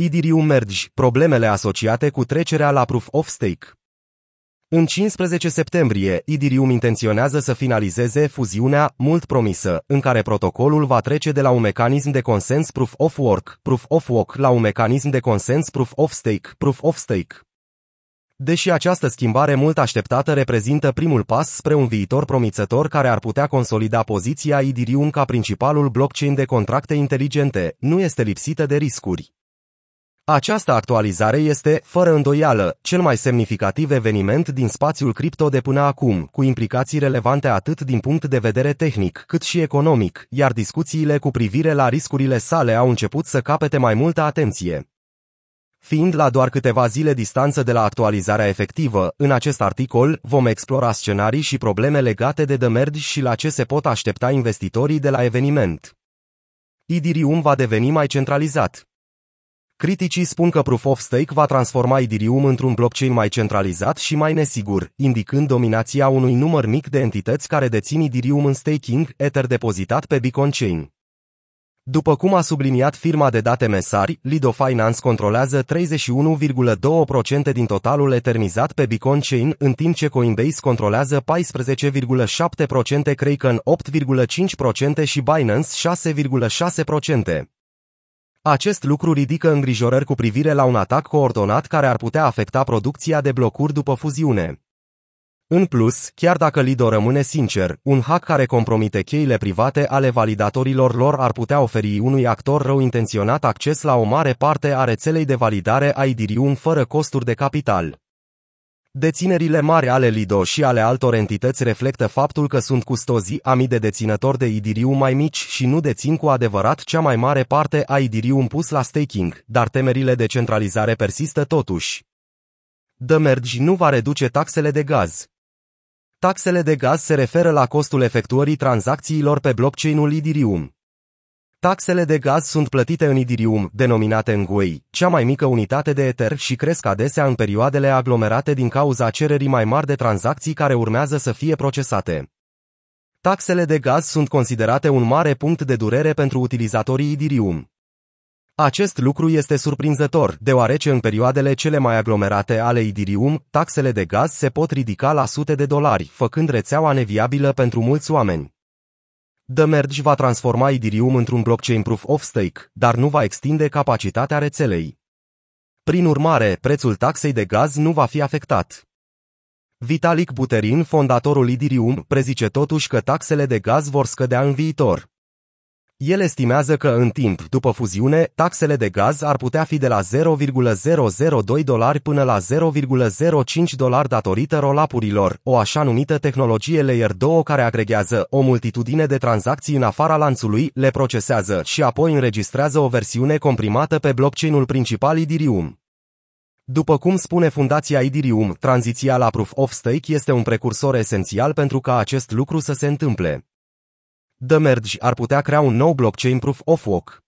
Idirium Merge, problemele asociate cu trecerea la Proof of Stake. În 15 septembrie, Idirium intenționează să finalizeze fuziunea mult promisă, în care protocolul va trece de la un mecanism de consens Proof of Work, Proof of Work la un mecanism de consens Proof of Stake, Proof of Stake. Deși această schimbare mult așteptată reprezintă primul pas spre un viitor promițător care ar putea consolida poziția Idirium ca principalul blockchain de contracte inteligente, nu este lipsită de riscuri. Această actualizare este, fără îndoială, cel mai semnificativ eveniment din spațiul cripto de până acum, cu implicații relevante atât din punct de vedere tehnic, cât și economic, iar discuțiile cu privire la riscurile sale au început să capete mai multă atenție. Fiind la doar câteva zile distanță de la actualizarea efectivă, în acest articol vom explora scenarii și probleme legate de The Merge și la ce se pot aștepta investitorii de la eveniment. Idirium va deveni mai centralizat. Criticii spun că Proof of Stake va transforma Ethereum într-un blockchain mai centralizat și mai nesigur, indicând dominația unui număr mic de entități care dețin Ethereum în staking, Ether depozitat pe Bitcoin Chain. După cum a subliniat firma de date Mesari, Lido Finance controlează 31,2% din totalul eternizat pe Bitcoin Chain, în timp ce Coinbase controlează 14,7%, Kraken 8,5% și Binance 6,6%. Acest lucru ridică îngrijorări cu privire la un atac coordonat care ar putea afecta producția de blocuri după fuziune. În plus, chiar dacă Lido rămâne sincer, un hack care compromite cheile private ale validatorilor lor ar putea oferi unui actor rău intenționat acces la o mare parte a rețelei de validare a Ethereum fără costuri de capital. Deținerile mari ale Lido și ale altor entități reflectă faptul că sunt custozii a mii de deținători de Ethereum mai mici și nu dețin cu adevărat cea mai mare parte a Ethereum pus la staking, dar temerile de centralizare persistă totuși. The Merge nu va reduce taxele de gaz. Taxele de gaz se referă la costul efectuării tranzacțiilor pe blockchain-ul Ethereum. Taxele de gaz sunt plătite în Ethereum, denominate în GUI, cea mai mică unitate de Ether și cresc adesea în perioadele aglomerate din cauza cererii mai mari de tranzacții care urmează să fie procesate. Taxele de gaz sunt considerate un mare punct de durere pentru utilizatorii Ethereum. Acest lucru este surprinzător, deoarece în perioadele cele mai aglomerate ale Ethereum, taxele de gaz se pot ridica la sute de dolari, făcând rețeaua neviabilă pentru mulți oameni. The Merge va transforma Ethereum într-un blockchain proof of stake, dar nu va extinde capacitatea rețelei. Prin urmare, prețul taxei de gaz nu va fi afectat. Vitalik Buterin, fondatorul Ethereum, prezice totuși că taxele de gaz vor scădea în viitor. El estimează că în timp, după fuziune, taxele de gaz ar putea fi de la 0,002 dolari până la 0,05 dolari datorită rolapurilor, o așa numită tehnologie Layer 2 care agregează o multitudine de tranzacții în afara lanțului, le procesează și apoi înregistrează o versiune comprimată pe blockchain-ul principal Ethereum. După cum spune fundația Ethereum, tranziția la Proof of Stake este un precursor esențial pentru ca acest lucru să se întâmple. The Merge ar putea crea un nou blockchain proof of work.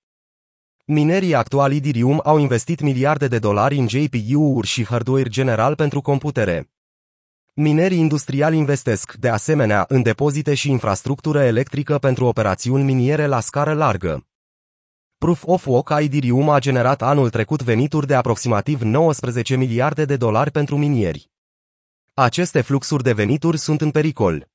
Minerii actuali Ethereum au investit miliarde de dolari în GPU-uri și hardware general pentru computere. Minerii industriali investesc, de asemenea, în depozite și infrastructură electrică pentru operațiuni miniere la scară largă. Proof of Work a Ethereum a generat anul trecut venituri de aproximativ 19 miliarde de dolari pentru minieri. Aceste fluxuri de venituri sunt în pericol.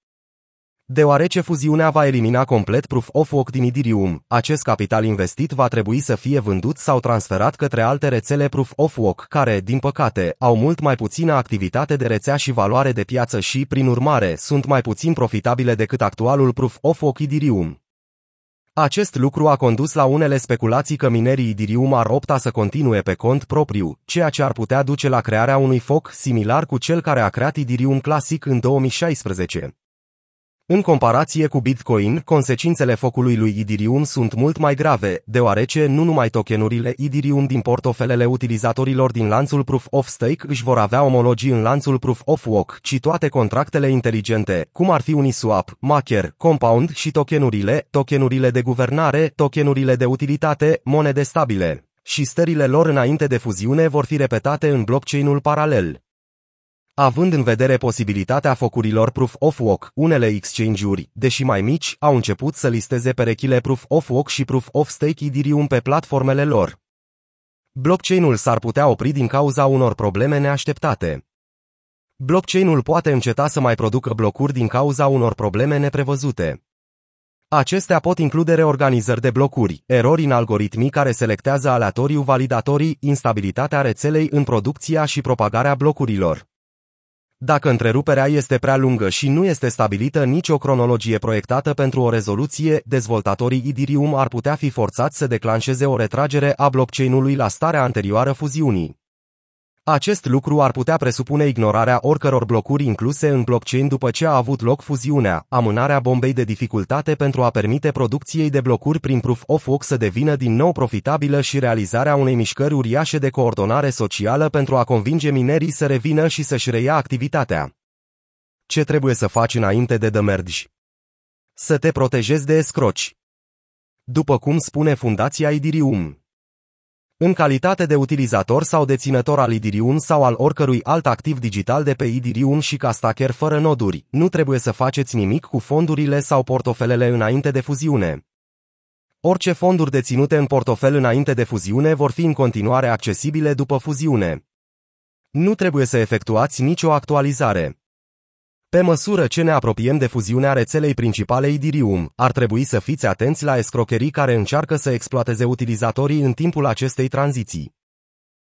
Deoarece fuziunea va elimina complet Proof of Work din Ethereum, acest capital investit va trebui să fie vândut sau transferat către alte rețele Proof of Work, care, din păcate, au mult mai puțină activitate de rețea și valoare de piață și, prin urmare, sunt mai puțin profitabile decât actualul Proof of Work Ethereum. Acest lucru a condus la unele speculații că minerii Ethereum ar opta să continue pe cont propriu, ceea ce ar putea duce la crearea unui foc similar cu cel care a creat Ethereum Classic în 2016. În comparație cu Bitcoin, consecințele focului lui Ethereum sunt mult mai grave, deoarece nu numai tokenurile Ethereum din portofelele utilizatorilor din lanțul Proof of Stake își vor avea omologii în lanțul Proof of Work, ci toate contractele inteligente, cum ar fi Uniswap, Maker, Compound și tokenurile, tokenurile de guvernare, tokenurile de utilitate, monede stabile și stările lor înainte de fuziune vor fi repetate în blockchain-ul paralel. Având în vedere posibilitatea focurilor Proof of Work, unele exchange-uri, deși mai mici, au început să listeze perechile Proof of Work și Proof of Stake Ethereum pe platformele lor. Blockchain-ul s-ar putea opri din cauza unor probleme neașteptate. Blockchain-ul poate înceta să mai producă blocuri din cauza unor probleme neprevăzute. Acestea pot include reorganizări de blocuri, erori în algoritmii care selectează aleatoriu validatorii, instabilitatea rețelei în producția și propagarea blocurilor. Dacă întreruperea este prea lungă și nu este stabilită nicio cronologie proiectată pentru o rezoluție, dezvoltatorii Ethereum ar putea fi forțați să declanșeze o retragere a blockchain-ului la starea anterioară fuziunii. Acest lucru ar putea presupune ignorarea oricăror blocuri incluse în blockchain după ce a avut loc fuziunea, amânarea bombei de dificultate pentru a permite producției de blocuri prin proof of work să devină din nou profitabilă și realizarea unei mișcări uriașe de coordonare socială pentru a convinge minerii să revină și să-și reia activitatea. Ce trebuie să faci înainte de demergi? Să te protejezi de escroci. După cum spune Fundația Idirium. În calitate de utilizator sau deținător al Idirium sau al oricărui alt activ digital de pe Idirium și ca stacker fără noduri, nu trebuie să faceți nimic cu fondurile sau portofelele înainte de fuziune. Orice fonduri deținute în portofel înainte de fuziune vor fi în continuare accesibile după fuziune. Nu trebuie să efectuați nicio actualizare. Pe măsură ce ne apropiem de fuziunea rețelei principale Idirium, ar trebui să fiți atenți la escrocherii care încearcă să exploateze utilizatorii în timpul acestei tranziții.